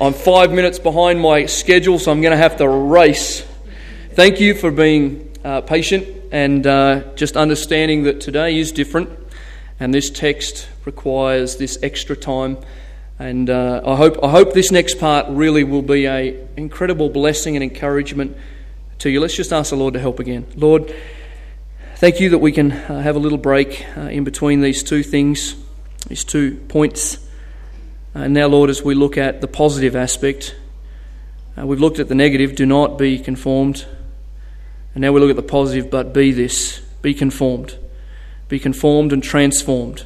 I'm five minutes behind my schedule, so I'm going to have to race. Thank you for being uh, patient and uh, just understanding that today is different and this text requires this extra time. And uh, I, hope, I hope this next part really will be an incredible blessing and encouragement to you. Let's just ask the Lord to help again. Lord, thank you that we can uh, have a little break uh, in between these two things, these two points. And now, Lord, as we look at the positive aspect, uh, we've looked at the negative, do not be conformed. And now we look at the positive, but be this, be conformed. Be conformed and transformed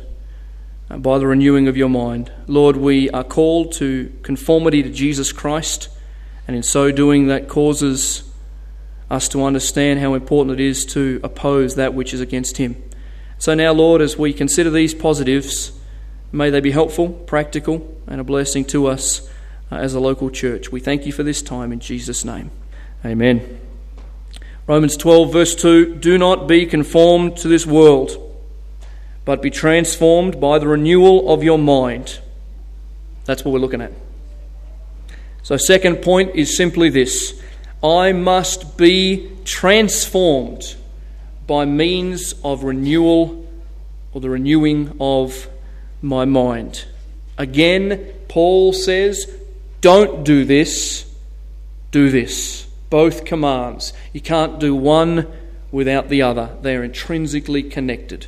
uh, by the renewing of your mind. Lord, we are called to conformity to Jesus Christ, and in so doing, that causes us to understand how important it is to oppose that which is against Him. So now, Lord, as we consider these positives, May they be helpful, practical, and a blessing to us uh, as a local church. We thank you for this time in Jesus' name. Amen. Romans 12, verse 2 Do not be conformed to this world, but be transformed by the renewal of your mind. That's what we're looking at. So, second point is simply this I must be transformed by means of renewal or the renewing of my mind. Again, Paul says, don't do this, do this. Both commands. You can't do one without the other, they are intrinsically connected.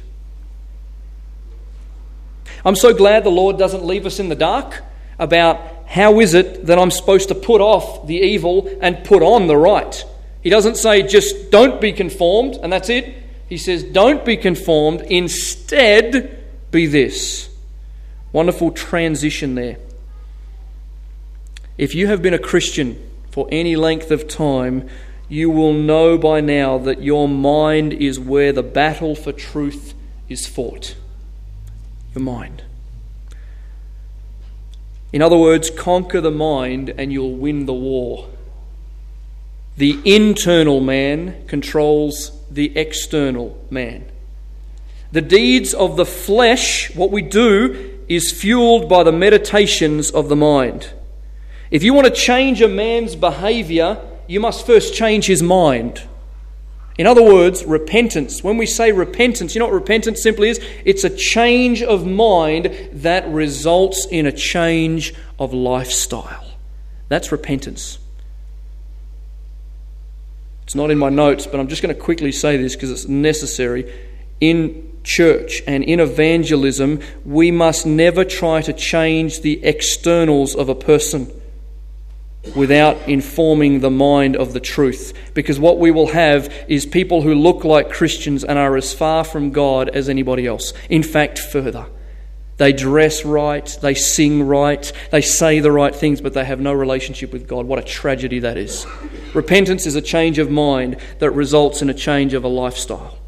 I'm so glad the Lord doesn't leave us in the dark about how is it that I'm supposed to put off the evil and put on the right. He doesn't say just don't be conformed and that's it. He says don't be conformed, instead be this. Wonderful transition there. If you have been a Christian for any length of time, you will know by now that your mind is where the battle for truth is fought. Your mind. In other words, conquer the mind and you'll win the war. The internal man controls the external man. The deeds of the flesh, what we do, is fueled by the meditations of the mind. If you want to change a man's behavior, you must first change his mind. In other words, repentance. When we say repentance, you know what repentance simply is? It's a change of mind that results in a change of lifestyle. That's repentance. It's not in my notes, but I'm just going to quickly say this because it's necessary. In church and in evangelism, we must never try to change the externals of a person without informing the mind of the truth. Because what we will have is people who look like Christians and are as far from God as anybody else. In fact, further. They dress right, they sing right, they say the right things, but they have no relationship with God. What a tragedy that is. Repentance is a change of mind that results in a change of a lifestyle.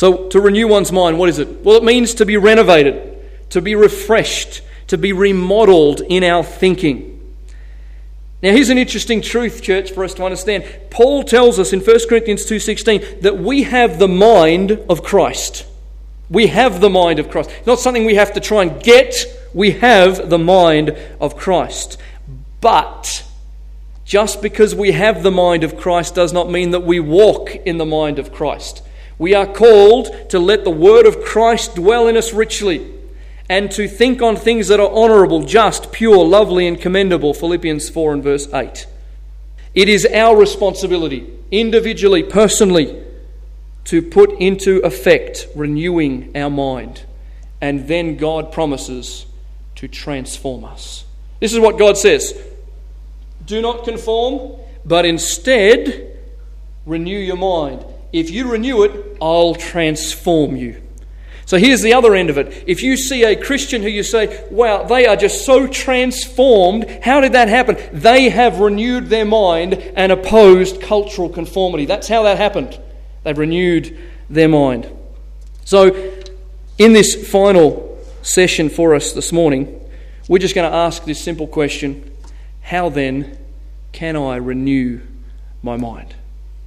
So, to renew one's mind, what is it? Well, it means to be renovated, to be refreshed, to be remodeled in our thinking. Now, here's an interesting truth, church, for us to understand. Paul tells us in 1 Corinthians 2:16 that we have the mind of Christ. We have the mind of Christ. It's not something we have to try and get. We have the mind of Christ. But just because we have the mind of Christ does not mean that we walk in the mind of Christ. We are called to let the word of Christ dwell in us richly and to think on things that are honourable, just, pure, lovely, and commendable. Philippians 4 and verse 8. It is our responsibility, individually, personally, to put into effect renewing our mind. And then God promises to transform us. This is what God says Do not conform, but instead renew your mind. If you renew it, I'll transform you. So here's the other end of it. If you see a Christian who you say, wow, they are just so transformed, how did that happen? They have renewed their mind and opposed cultural conformity. That's how that happened. They've renewed their mind. So, in this final session for us this morning, we're just going to ask this simple question How then can I renew my mind?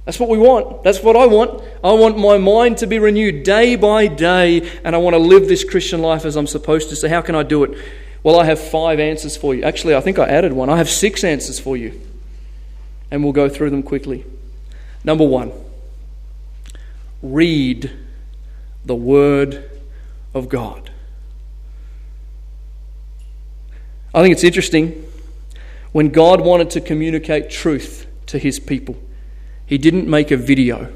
That's what we want. That's what I want. I want my mind to be renewed day by day, and I want to live this Christian life as I'm supposed to. So, how can I do it? Well, I have five answers for you. Actually, I think I added one. I have six answers for you. And we'll go through them quickly. Number one, read the Word of God. I think it's interesting when God wanted to communicate truth to his people, he didn't make a video.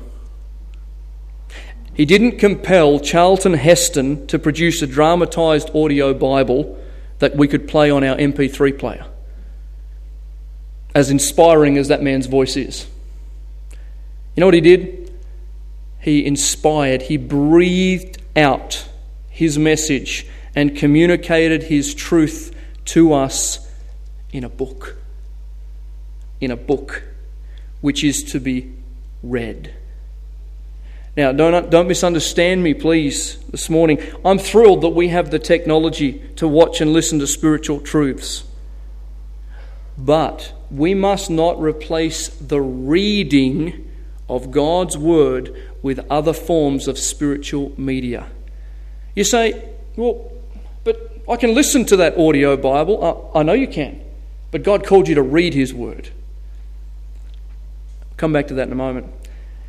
He didn't compel Charlton Heston to produce a dramatized audio Bible that we could play on our MP3 player. As inspiring as that man's voice is. You know what he did? He inspired, he breathed out his message and communicated his truth to us in a book. In a book which is to be read. Now, don't, don't misunderstand me, please, this morning. I'm thrilled that we have the technology to watch and listen to spiritual truths. But we must not replace the reading of God's Word with other forms of spiritual media. You say, well, but I can listen to that audio Bible. I, I know you can. But God called you to read His Word. Come back to that in a moment.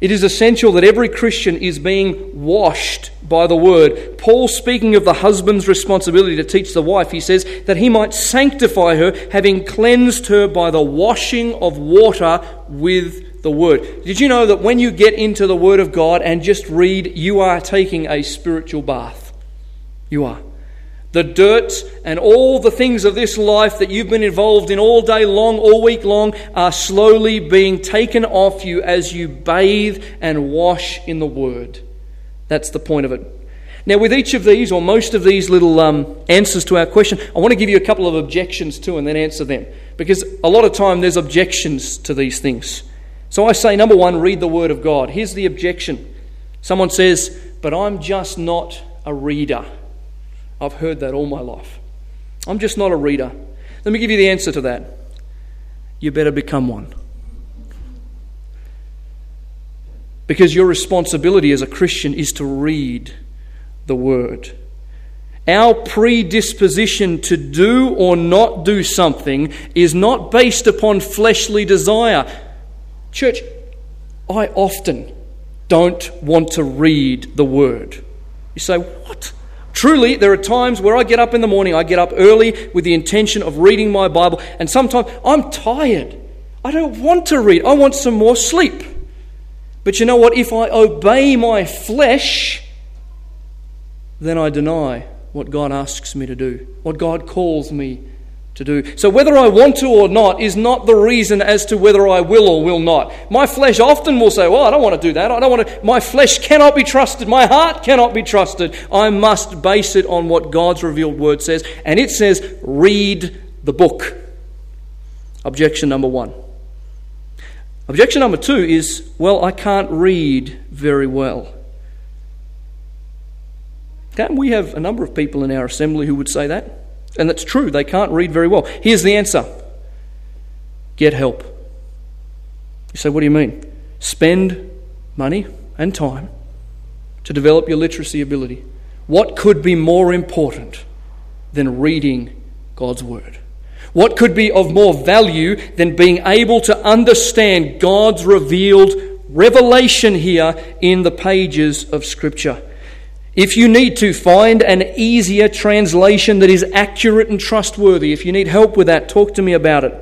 It is essential that every Christian is being washed by the word. Paul, speaking of the husband's responsibility to teach the wife, he says that he might sanctify her, having cleansed her by the washing of water with the word. Did you know that when you get into the word of God and just read, you are taking a spiritual bath? You are. The dirt and all the things of this life that you've been involved in all day long, all week long, are slowly being taken off you as you bathe and wash in the Word. That's the point of it. Now, with each of these, or most of these little um, answers to our question, I want to give you a couple of objections too and then answer them. Because a lot of time there's objections to these things. So I say, number one, read the Word of God. Here's the objection someone says, But I'm just not a reader. I've heard that all my life. I'm just not a reader. Let me give you the answer to that. You better become one. Because your responsibility as a Christian is to read the Word. Our predisposition to do or not do something is not based upon fleshly desire. Church, I often don't want to read the Word. You say, What? Truly, there are times where I get up in the morning, I get up early with the intention of reading my Bible, and sometimes I'm tired. I don't want to read, I want some more sleep. But you know what? If I obey my flesh, then I deny what God asks me to do, what God calls me to do. So, whether I want to or not is not the reason as to whether I will or will not. My flesh often will say, Well, I don't want to do that. I don't want to. My flesh cannot be trusted. My heart cannot be trusted. I must base it on what God's revealed word says. And it says, Read the book. Objection number one. Objection number two is, Well, I can't read very well. Can we have a number of people in our assembly who would say that? And that's true, they can't read very well. Here's the answer get help. You say, what do you mean? Spend money and time to develop your literacy ability. What could be more important than reading God's Word? What could be of more value than being able to understand God's revealed revelation here in the pages of Scripture? If you need to find an easier translation that is accurate and trustworthy, if you need help with that, talk to me about it.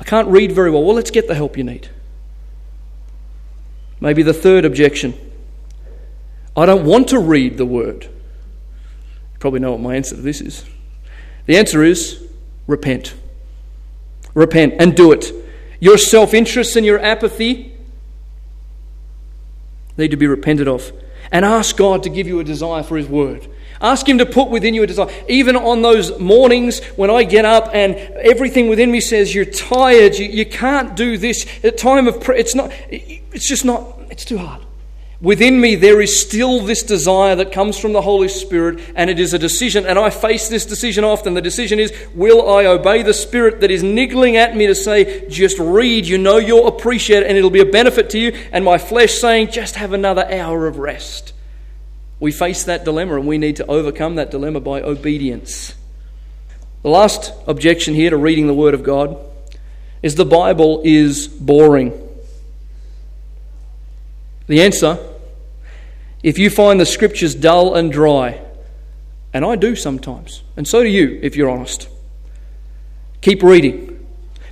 I can't read very well. Well, let's get the help you need. Maybe the third objection I don't want to read the word. You probably know what my answer to this is. The answer is repent. Repent and do it. Your self interest and your apathy need to be repented of and ask God to give you a desire for His Word. Ask Him to put within you a desire. Even on those mornings when I get up and everything within me says you're tired, you, you can't do this. At time of prayer, it's not. It's just not. It's too hard. Within me, there is still this desire that comes from the Holy Spirit, and it is a decision. And I face this decision often. The decision is will I obey the Spirit that is niggling at me to say, just read, you know you'll appreciate it, and it'll be a benefit to you, and my flesh saying, just have another hour of rest. We face that dilemma, and we need to overcome that dilemma by obedience. The last objection here to reading the Word of God is the Bible is boring. The answer if you find the Scriptures dull and dry, and I do sometimes, and so do you if you're honest, keep reading.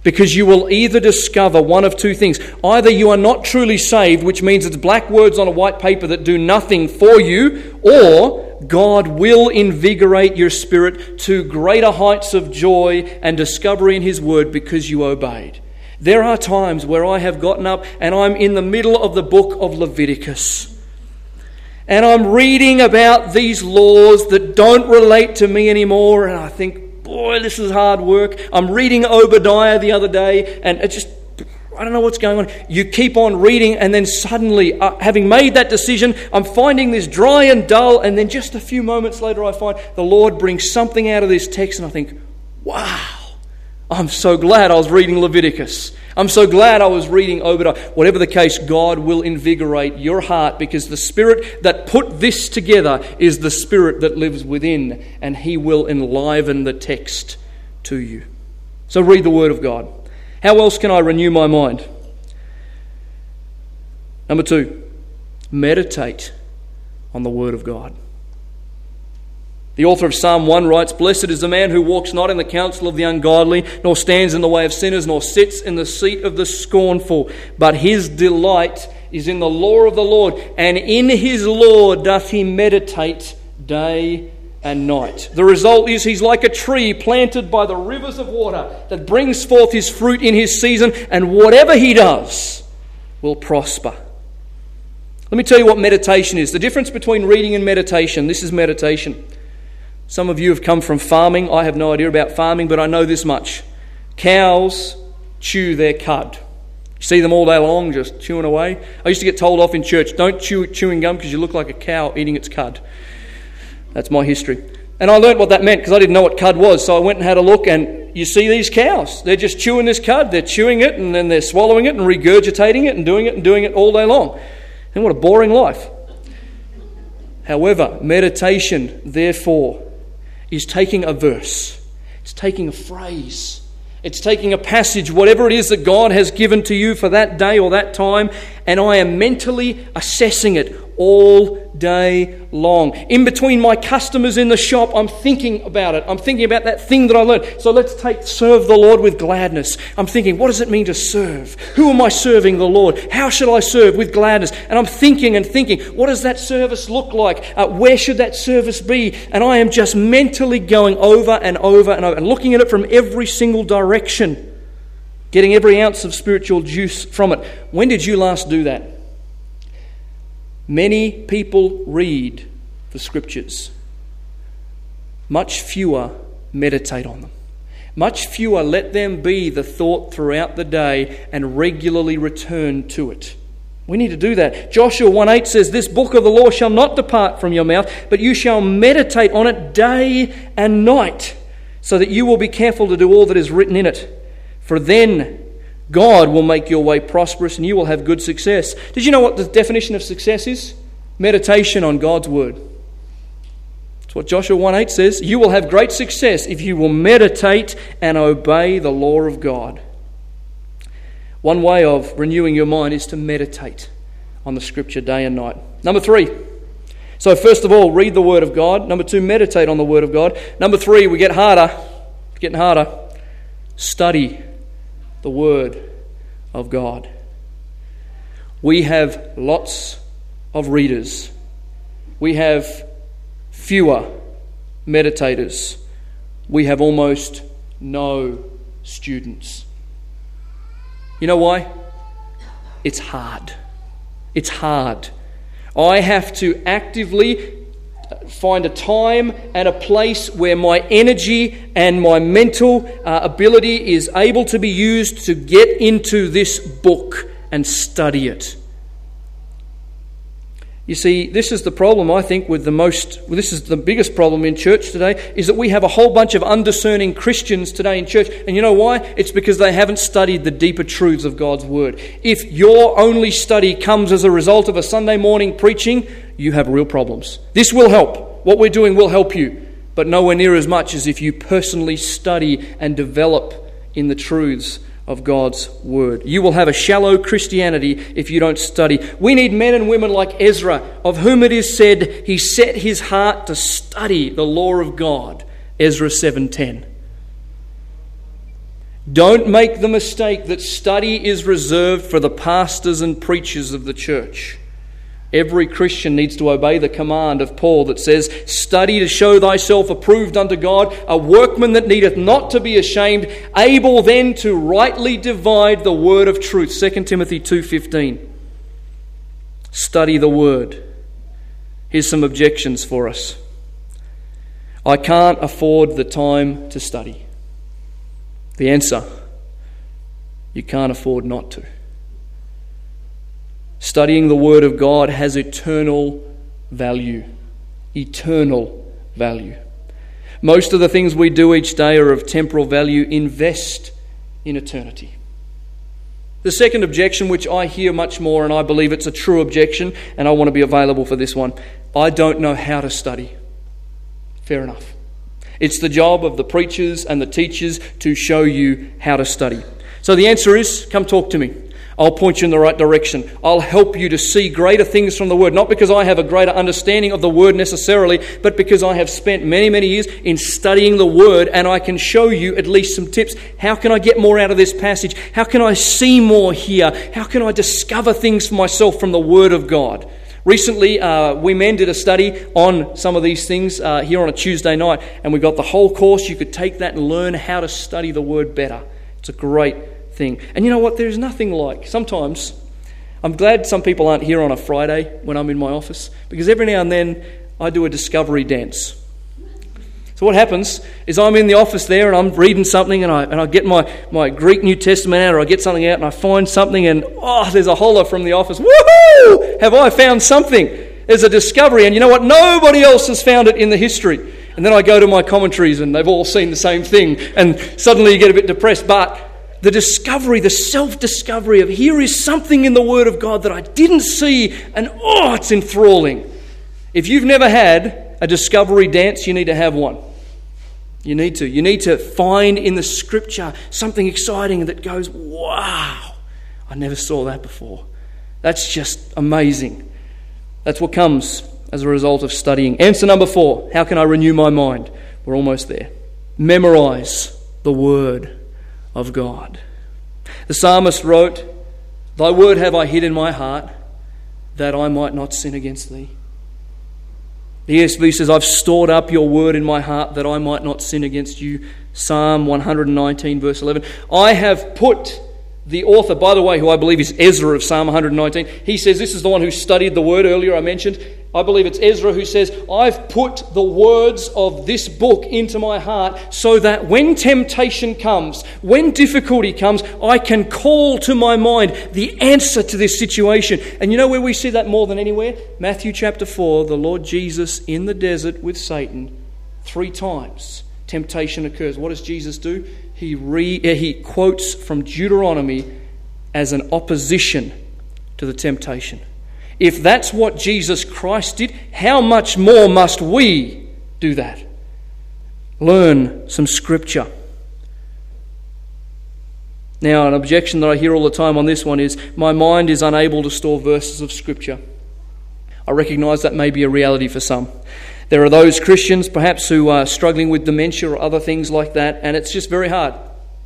Because you will either discover one of two things. Either you are not truly saved, which means it's black words on a white paper that do nothing for you, or God will invigorate your spirit to greater heights of joy and discovery in His Word because you obeyed. There are times where I have gotten up and I'm in the middle of the book of Leviticus. And I'm reading about these laws that don't relate to me anymore, and I think, boy, this is hard work. I'm reading Obadiah the other day, and it just, I don't know what's going on. You keep on reading, and then suddenly, uh, having made that decision, I'm finding this dry and dull, and then just a few moments later, I find the Lord brings something out of this text, and I think, wow, I'm so glad I was reading Leviticus. I'm so glad I was reading Obadiah. Whatever the case, God will invigorate your heart because the Spirit that put this together is the Spirit that lives within, and He will enliven the text to you. So read the Word of God. How else can I renew my mind? Number two, meditate on the Word of God. The author of Psalm 1 writes Blessed is the man who walks not in the counsel of the ungodly, nor stands in the way of sinners, nor sits in the seat of the scornful, but his delight is in the law of the Lord, and in his law doth he meditate day and night. The result is he's like a tree planted by the rivers of water that brings forth his fruit in his season, and whatever he does will prosper. Let me tell you what meditation is. The difference between reading and meditation this is meditation. Some of you have come from farming. I have no idea about farming, but I know this much. Cows chew their cud. You see them all day long just chewing away. I used to get told off in church, don't chew chewing gum because you look like a cow eating its cud. That's my history. And I learned what that meant because I didn't know what cud was. So I went and had a look, and you see these cows. They're just chewing this cud. They're chewing it, and then they're swallowing it and regurgitating it and doing it and doing it all day long. And what a boring life. However, meditation, therefore, is taking a verse, it's taking a phrase, it's taking a passage, whatever it is that God has given to you for that day or that time, and I am mentally assessing it all day long. In between my customers in the shop, I'm thinking about it. I'm thinking about that thing that I learned. So let's take serve the Lord with gladness. I'm thinking, what does it mean to serve? Who am I serving the Lord? How should I serve with gladness? And I'm thinking and thinking, what does that service look like? Uh, where should that service be? And I am just mentally going over and over and over and looking at it from every single direction, getting every ounce of spiritual juice from it. When did you last do that? Many people read the scriptures, much fewer meditate on them. Much fewer let them be the thought throughout the day and regularly return to it. We need to do that. Joshua 1 8 says, This book of the law shall not depart from your mouth, but you shall meditate on it day and night, so that you will be careful to do all that is written in it. For then God will make your way prosperous and you will have good success. Did you know what the definition of success is? Meditation on God's word. That's what Joshua 1 8 says. You will have great success if you will meditate and obey the law of God. One way of renewing your mind is to meditate on the scripture day and night. Number three. So, first of all, read the Word of God. Number two, meditate on the Word of God. Number three, we get harder. It's getting harder. Study the Word of God. We have lots of readers, we have fewer meditators, we have almost no students. You know why? It's hard. It's hard. I have to actively find a time and a place where my energy and my mental uh, ability is able to be used to get into this book and study it. You see, this is the problem, I think, with the most, well, this is the biggest problem in church today, is that we have a whole bunch of undiscerning Christians today in church. And you know why? It's because they haven't studied the deeper truths of God's Word. If your only study comes as a result of a Sunday morning preaching, you have real problems. This will help. What we're doing will help you. but nowhere near as much as if you personally study and develop in the truths of God's Word. You will have a shallow Christianity if you don't study. We need men and women like Ezra, of whom it is said he set his heart to study the law of God. Ezra 7:10. Don't make the mistake that study is reserved for the pastors and preachers of the church. Every Christian needs to obey the command of Paul that says, Study to show thyself approved unto God, a workman that needeth not to be ashamed, able then to rightly divide the word of truth. 2 Timothy 2.15. Study the word. Here's some objections for us. I can't afford the time to study. The answer you can't afford not to. Studying the Word of God has eternal value. Eternal value. Most of the things we do each day are of temporal value. Invest in eternity. The second objection, which I hear much more, and I believe it's a true objection, and I want to be available for this one I don't know how to study. Fair enough. It's the job of the preachers and the teachers to show you how to study. So the answer is come talk to me. I'll point you in the right direction. I'll help you to see greater things from the Word, not because I have a greater understanding of the Word necessarily, but because I have spent many, many years in studying the Word and I can show you at least some tips. How can I get more out of this passage? How can I see more here? How can I discover things for myself from the Word of God? Recently, uh, we men did a study on some of these things uh, here on a Tuesday night, and we got the whole course. You could take that and learn how to study the Word better. It's a great thing. And you know what? There's nothing like. Sometimes, I'm glad some people aren't here on a Friday when I'm in my office, because every now and then I do a discovery dance. So what happens is I'm in the office there and I'm reading something and I, and I get my, my Greek New Testament out or I get something out and I find something and oh, there's a holler from the office. Woohoo! Have I found something? There's a discovery and you know what? Nobody else has found it in the history. And then I go to my commentaries and they've all seen the same thing and suddenly you get a bit depressed. But the discovery, the self discovery of here is something in the Word of God that I didn't see, and oh, it's enthralling. If you've never had a discovery dance, you need to have one. You need to. You need to find in the Scripture something exciting that goes, wow, I never saw that before. That's just amazing. That's what comes as a result of studying. Answer number four How can I renew my mind? We're almost there. Memorize the Word of God. The psalmist wrote, Thy word have I hid in my heart, that I might not sin against thee. The ESV says, I've stored up your word in my heart that I might not sin against you. Psalm 119, verse 11. I have put the author, by the way, who I believe is Ezra of Psalm 119, he says this is the one who studied the word earlier I mentioned. I believe it's Ezra who says, I've put the words of this book into my heart so that when temptation comes, when difficulty comes, I can call to my mind the answer to this situation. And you know where we see that more than anywhere? Matthew chapter 4, the Lord Jesus in the desert with Satan, three times temptation occurs. What does Jesus do? he, re, eh, he quotes from Deuteronomy as an opposition to the temptation. If that's what Jesus Christ did, how much more must we do that? Learn some scripture. Now, an objection that I hear all the time on this one is my mind is unable to store verses of scripture. I recognize that may be a reality for some. There are those Christians, perhaps, who are struggling with dementia or other things like that, and it's just very hard.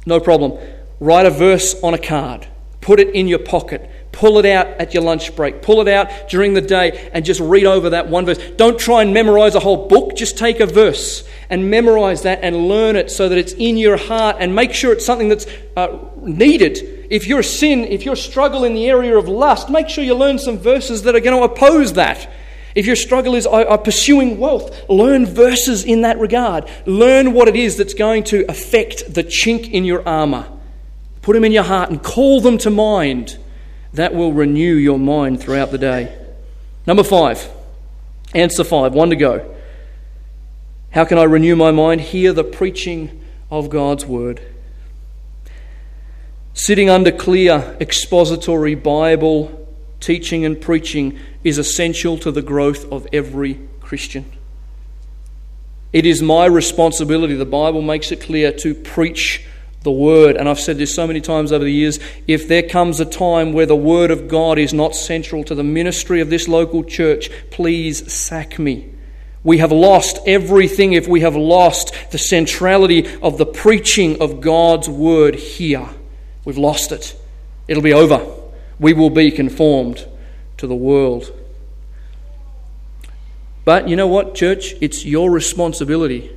No problem. Write a verse on a card, put it in your pocket, pull it out at your lunch break, pull it out during the day, and just read over that one verse. Don't try and memorize a whole book, just take a verse and memorize that and learn it so that it's in your heart and make sure it's something that's uh, needed. If you're sin, if you're struggle in the area of lust, make sure you learn some verses that are going to oppose that if your struggle is uh, pursuing wealth, learn verses in that regard. Learn what it is that's going to affect the chink in your armour. Put them in your heart and call them to mind. That will renew your mind throughout the day. Number five, answer five, one to go. How can I renew my mind? Hear the preaching of God's word. Sitting under clear expository Bible teaching and preaching is essential to the growth of every Christian. It is my responsibility, the Bible makes it clear, to preach the word. And I've said this so many times over the years if there comes a time where the word of God is not central to the ministry of this local church, please sack me. We have lost everything if we have lost the centrality of the preaching of God's word here. We've lost it. It'll be over. We will be conformed to the world. But you know what, church? It's your responsibility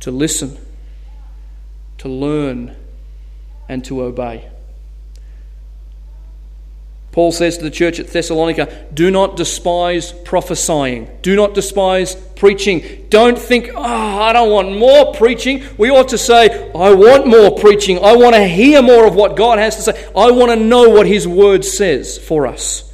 to listen to learn and to obey. Paul says to the church at Thessalonica, Do not despise prophesying. Do not despise preaching. Don't think, Oh, I don't want more preaching. We ought to say, I want more preaching. I want to hear more of what God has to say. I want to know what His Word says for us.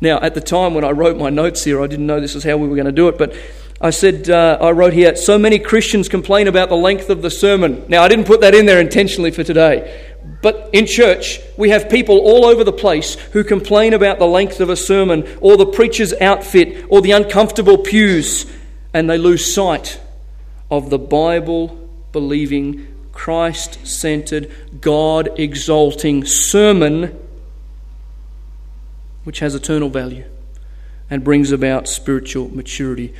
Now, at the time when I wrote my notes here, I didn't know this was how we were going to do it, but I said, uh, I wrote here, so many Christians complain about the length of the sermon. Now, I didn't put that in there intentionally for today. But in church, we have people all over the place who complain about the length of a sermon, or the preacher's outfit, or the uncomfortable pews, and they lose sight of the Bible believing, Christ centered, God exalting sermon which has eternal value and brings about spiritual maturity.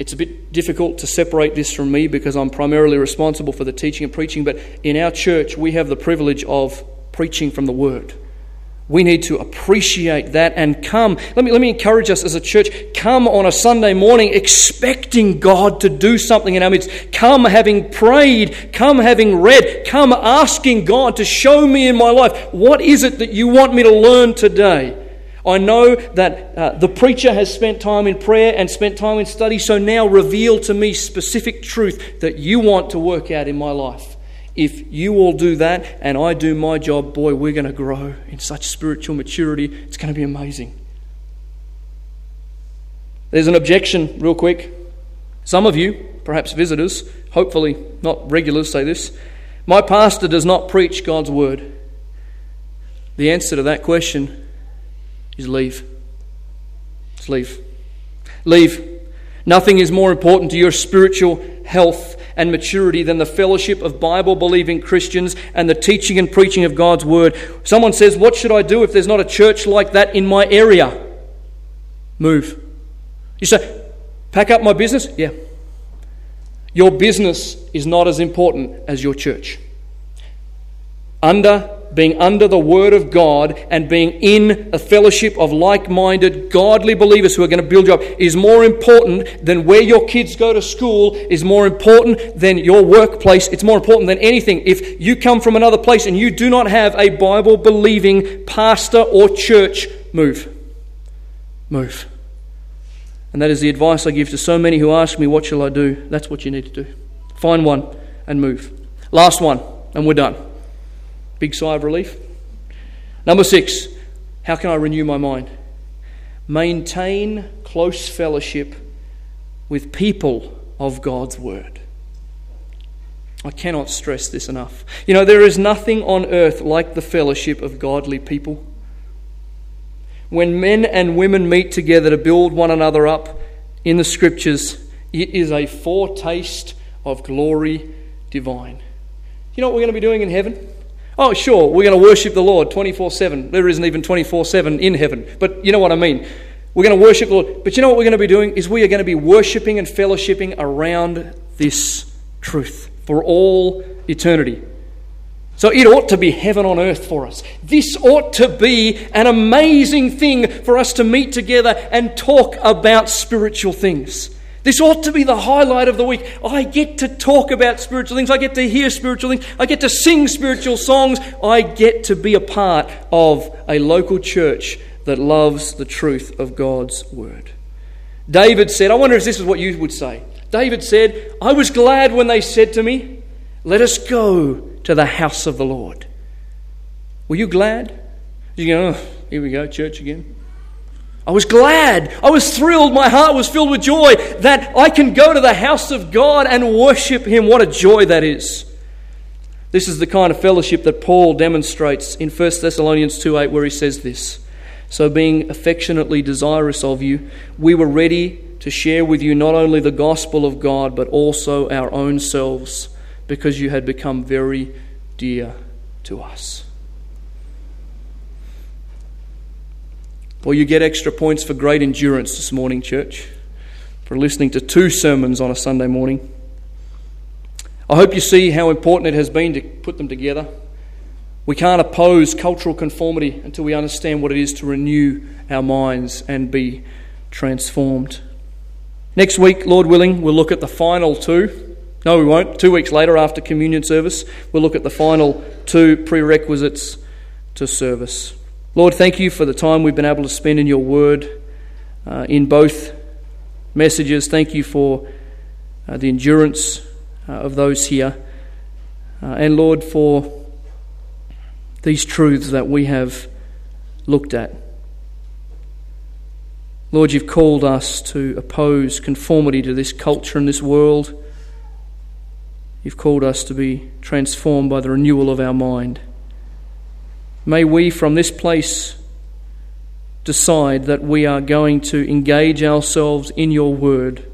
It's a bit difficult to separate this from me because I'm primarily responsible for the teaching and preaching, but in our church, we have the privilege of preaching from the Word. We need to appreciate that and come. Let me, let me encourage us as a church come on a Sunday morning expecting God to do something in our midst. Come having prayed, come having read, come asking God to show me in my life what is it that you want me to learn today. I know that uh, the preacher has spent time in prayer and spent time in study, so now reveal to me specific truth that you want to work out in my life. If you all do that and I do my job, boy, we're going to grow in such spiritual maturity. It's going to be amazing. There's an objection, real quick. Some of you, perhaps visitors, hopefully not regulars, say this My pastor does not preach God's word. The answer to that question is leave. Just leave. Leave. Nothing is more important to your spiritual health and maturity than the fellowship of Bible believing Christians and the teaching and preaching of God's Word. Someone says, What should I do if there's not a church like that in my area? Move. You say, Pack up my business? Yeah. Your business is not as important as your church. Under being under the Word of God and being in a fellowship of like minded, godly believers who are going to build you up is more important than where your kids go to school, is more important than your workplace. It's more important than anything. If you come from another place and you do not have a Bible believing pastor or church, move. Move. And that is the advice I give to so many who ask me, What shall I do? That's what you need to do. Find one and move. Last one, and we're done. Big sigh of relief. Number six, how can I renew my mind? Maintain close fellowship with people of God's Word. I cannot stress this enough. You know, there is nothing on earth like the fellowship of godly people. When men and women meet together to build one another up in the Scriptures, it is a foretaste of glory divine. You know what we're going to be doing in heaven? Oh, sure, we're going to worship the Lord 24 7. There isn't even 24 7 in heaven, but you know what I mean. We're going to worship the Lord. But you know what we're going to be doing? Is we are going to be worshiping and fellowshipping around this truth for all eternity. So it ought to be heaven on earth for us. This ought to be an amazing thing for us to meet together and talk about spiritual things. This ought to be the highlight of the week. I get to talk about spiritual things. I get to hear spiritual things. I get to sing spiritual songs. I get to be a part of a local church that loves the truth of God's word. David said, I wonder if this is what you would say. David said, I was glad when they said to me, Let us go to the house of the Lord. Were you glad? You go, oh, here we go, church again. I was glad. I was thrilled. My heart was filled with joy that I can go to the house of God and worship Him. What a joy that is. This is the kind of fellowship that Paul demonstrates in 1 Thessalonians 2 8, where he says this So, being affectionately desirous of you, we were ready to share with you not only the gospel of God, but also our own selves, because you had become very dear to us. Well, you get extra points for great endurance this morning, church, for listening to two sermons on a Sunday morning. I hope you see how important it has been to put them together. We can't oppose cultural conformity until we understand what it is to renew our minds and be transformed. Next week, Lord willing, we'll look at the final two. No, we won't. Two weeks later, after communion service, we'll look at the final two prerequisites to service. Lord, thank you for the time we've been able to spend in your word uh, in both messages. Thank you for uh, the endurance uh, of those here. Uh, and Lord, for these truths that we have looked at. Lord, you've called us to oppose conformity to this culture and this world. You've called us to be transformed by the renewal of our mind. May we, from this place, decide that we are going to engage ourselves in your word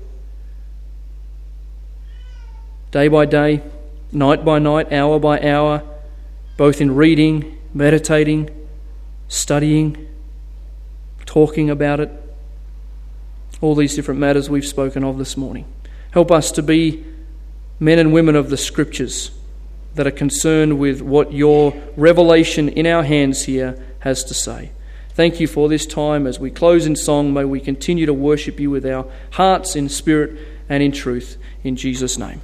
day by day, night by night, hour by hour both in reading, meditating, studying, talking about it, all these different matters we've spoken of this morning. Help us to be men and women of the Scriptures that are concerned with what your revelation in our hands here has to say. Thank you for this time. As we close in song, may we continue to worship you with our hearts in spirit and in truth. In Jesus' name.